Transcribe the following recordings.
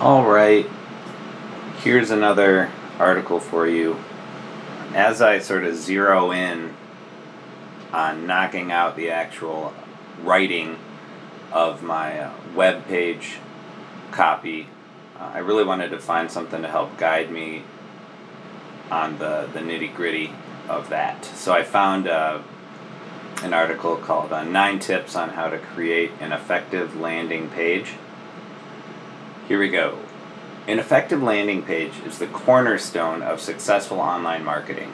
All right, here's another article for you. As I sort of zero in on knocking out the actual writing of my uh, web page copy, uh, I really wanted to find something to help guide me on the, the nitty gritty of that. So I found uh, an article called uh, Nine Tips on How to Create an Effective Landing Page. Here we go. An effective landing page is the cornerstone of successful online marketing.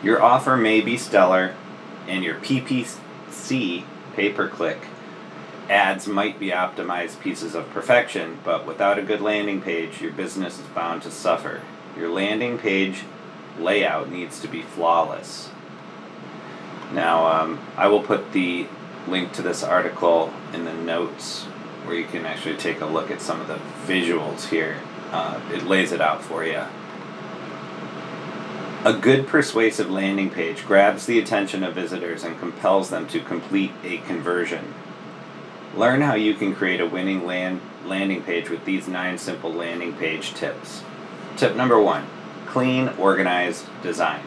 Your offer may be stellar, and your PPC, pay per click, ads might be optimized pieces of perfection, but without a good landing page, your business is bound to suffer. Your landing page layout needs to be flawless. Now, um, I will put the link to this article in the notes where you can actually take a look at some of the visuals here. Uh, it lays it out for you. A good persuasive landing page grabs the attention of visitors and compels them to complete a conversion. Learn how you can create a winning land, landing page with these nine simple landing page tips. Tip number one clean, organized design.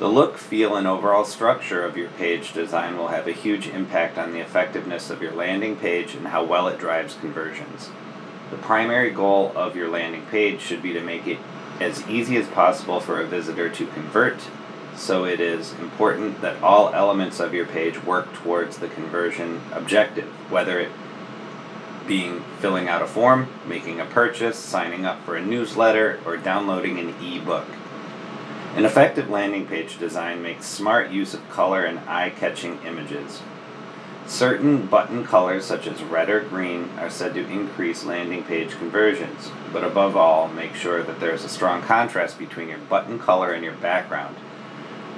The look, feel, and overall structure of your page design will have a huge impact on the effectiveness of your landing page and how well it drives conversions. The primary goal of your landing page should be to make it as easy as possible for a visitor to convert, so it is important that all elements of your page work towards the conversion objective, whether it being filling out a form, making a purchase, signing up for a newsletter, or downloading an e-book. An effective landing page design makes smart use of color and eye-catching images. Certain button colors, such as red or green, are said to increase landing page conversions, but above all, make sure that there is a strong contrast between your button color and your background.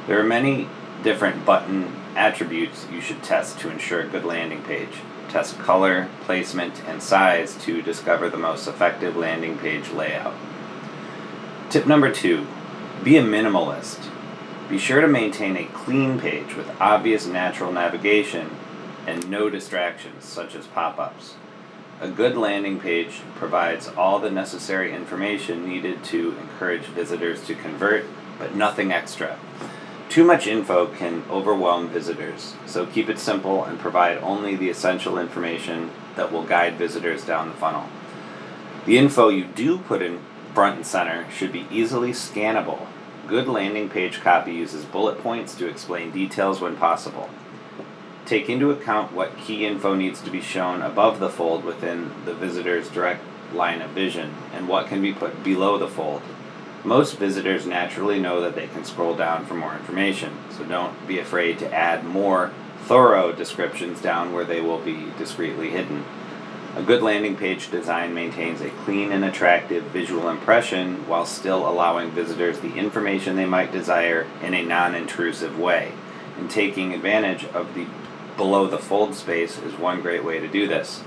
There are many different button attributes you should test to ensure a good landing page. Test color, placement, and size to discover the most effective landing page layout. Tip number two be a minimalist. Be sure to maintain a clean page with obvious natural navigation and no distractions, such as pop ups. A good landing page provides all the necessary information needed to encourage visitors to convert, but nothing extra. Too much info can overwhelm visitors, so keep it simple and provide only the essential information that will guide visitors down the funnel. The info you do put in front and center should be easily scannable. Good landing page copy uses bullet points to explain details when possible. Take into account what key info needs to be shown above the fold within the visitor's direct line of vision and what can be put below the fold. Most visitors naturally know that they can scroll down for more information, so don't be afraid to add more thorough descriptions down where they will be discreetly hidden. A good landing page design maintains a clean and attractive visual impression while still allowing visitors the information they might desire in a non intrusive way. And taking advantage of the below the fold space is one great way to do this.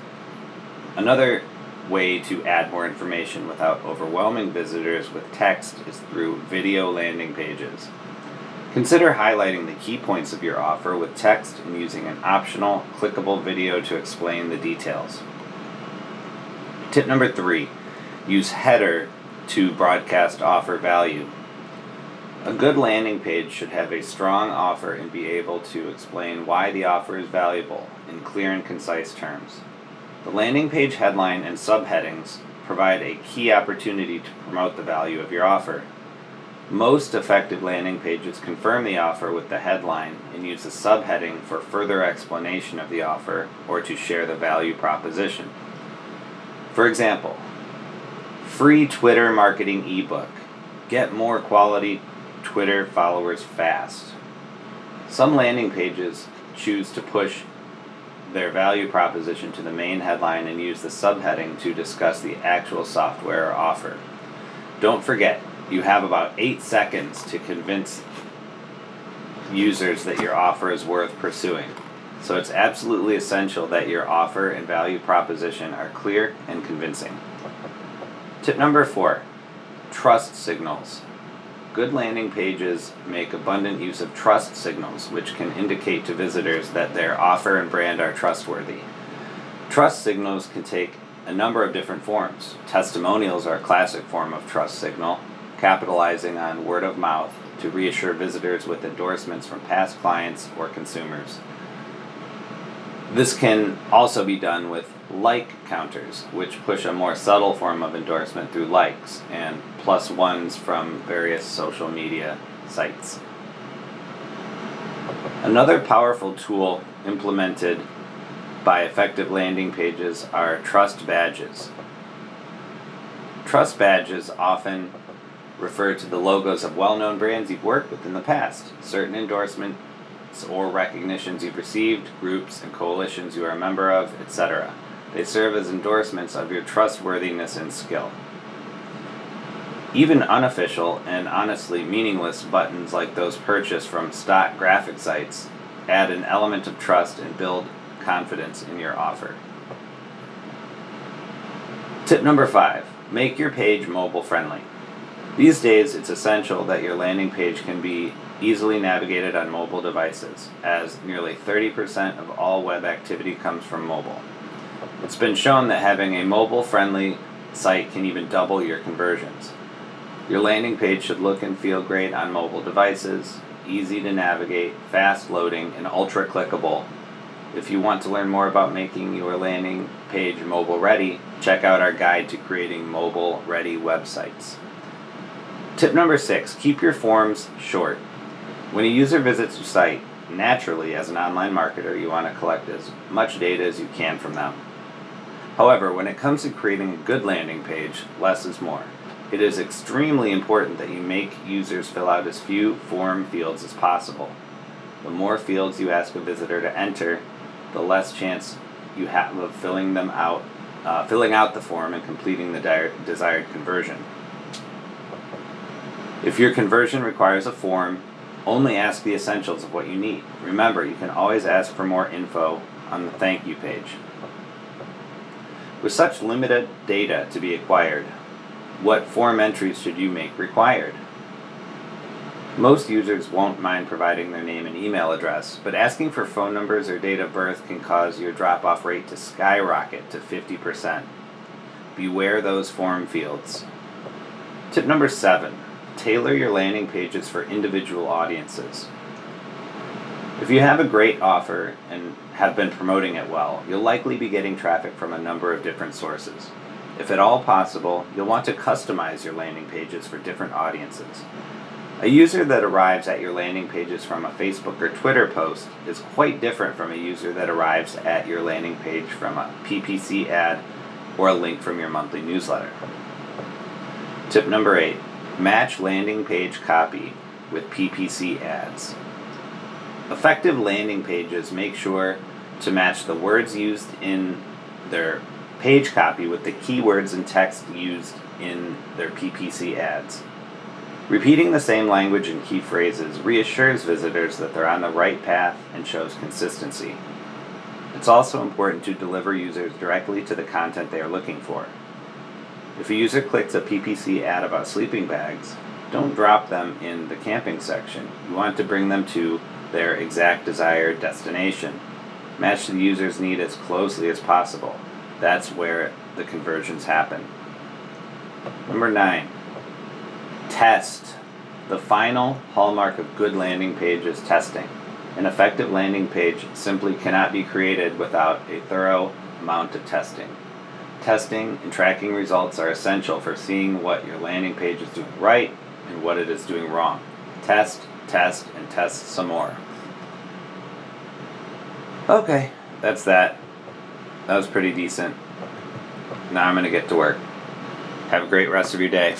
Another way to add more information without overwhelming visitors with text is through video landing pages. Consider highlighting the key points of your offer with text and using an optional clickable video to explain the details. Tip number three use header to broadcast offer value. A good landing page should have a strong offer and be able to explain why the offer is valuable in clear and concise terms. The landing page headline and subheadings provide a key opportunity to promote the value of your offer. Most effective landing pages confirm the offer with the headline and use a subheading for further explanation of the offer or to share the value proposition. For example, free Twitter marketing ebook. Get more quality Twitter followers fast. Some landing pages choose to push their value proposition to the main headline and use the subheading to discuss the actual software or offer. Don't forget, you have about eight seconds to convince users that your offer is worth pursuing. So it's absolutely essential that your offer and value proposition are clear and convincing. Tip number four trust signals. Good landing pages make abundant use of trust signals, which can indicate to visitors that their offer and brand are trustworthy. Trust signals can take a number of different forms. Testimonials are a classic form of trust signal, capitalizing on word of mouth to reassure visitors with endorsements from past clients or consumers. This can also be done with like counters, which push a more subtle form of endorsement through likes and plus ones from various social media sites. Another powerful tool implemented by effective landing pages are trust badges. Trust badges often refer to the logos of well known brands you've worked with in the past, certain endorsements or recognitions you've received, groups and coalitions you are a member of, etc. They serve as endorsements of your trustworthiness and skill. Even unofficial and honestly meaningless buttons like those purchased from stock graphic sites add an element of trust and build confidence in your offer. Tip number five make your page mobile friendly. These days, it's essential that your landing page can be easily navigated on mobile devices, as nearly 30% of all web activity comes from mobile. It's been shown that having a mobile friendly site can even double your conversions. Your landing page should look and feel great on mobile devices, easy to navigate, fast loading, and ultra clickable. If you want to learn more about making your landing page mobile ready, check out our guide to creating mobile ready websites. Tip number six keep your forms short. When a user visits your site, naturally, as an online marketer, you want to collect as much data as you can from them. However, when it comes to creating a good landing page, less is more. It is extremely important that you make users fill out as few form fields as possible. The more fields you ask a visitor to enter, the less chance you have of filling them out, uh, filling out the form and completing the desired conversion. If your conversion requires a form, only ask the essentials of what you need. Remember, you can always ask for more info on the thank you page. With such limited data to be acquired, what form entries should you make required? Most users won't mind providing their name and email address, but asking for phone numbers or date of birth can cause your drop off rate to skyrocket to 50%. Beware those form fields. Tip number seven tailor your landing pages for individual audiences. If you have a great offer and have been promoting it well, you'll likely be getting traffic from a number of different sources. If at all possible, you'll want to customize your landing pages for different audiences. A user that arrives at your landing pages from a Facebook or Twitter post is quite different from a user that arrives at your landing page from a PPC ad or a link from your monthly newsletter. Tip number eight match landing page copy with PPC ads. Effective landing pages make sure to match the words used in their page copy with the keywords and text used in their PPC ads. Repeating the same language and key phrases reassures visitors that they're on the right path and shows consistency. It's also important to deliver users directly to the content they are looking for. If a user clicks a PPC ad about sleeping bags, don't drop them in the camping section. You want to bring them to their exact desired destination. Match the user's need as closely as possible. That's where the conversions happen. Number nine, test. The final hallmark of good landing page is testing. An effective landing page simply cannot be created without a thorough amount of testing. Testing and tracking results are essential for seeing what your landing page is doing right and what it is doing wrong. Test, test, and test some more. Okay, that's that. That was pretty decent. Now I'm going to get to work. Have a great rest of your day.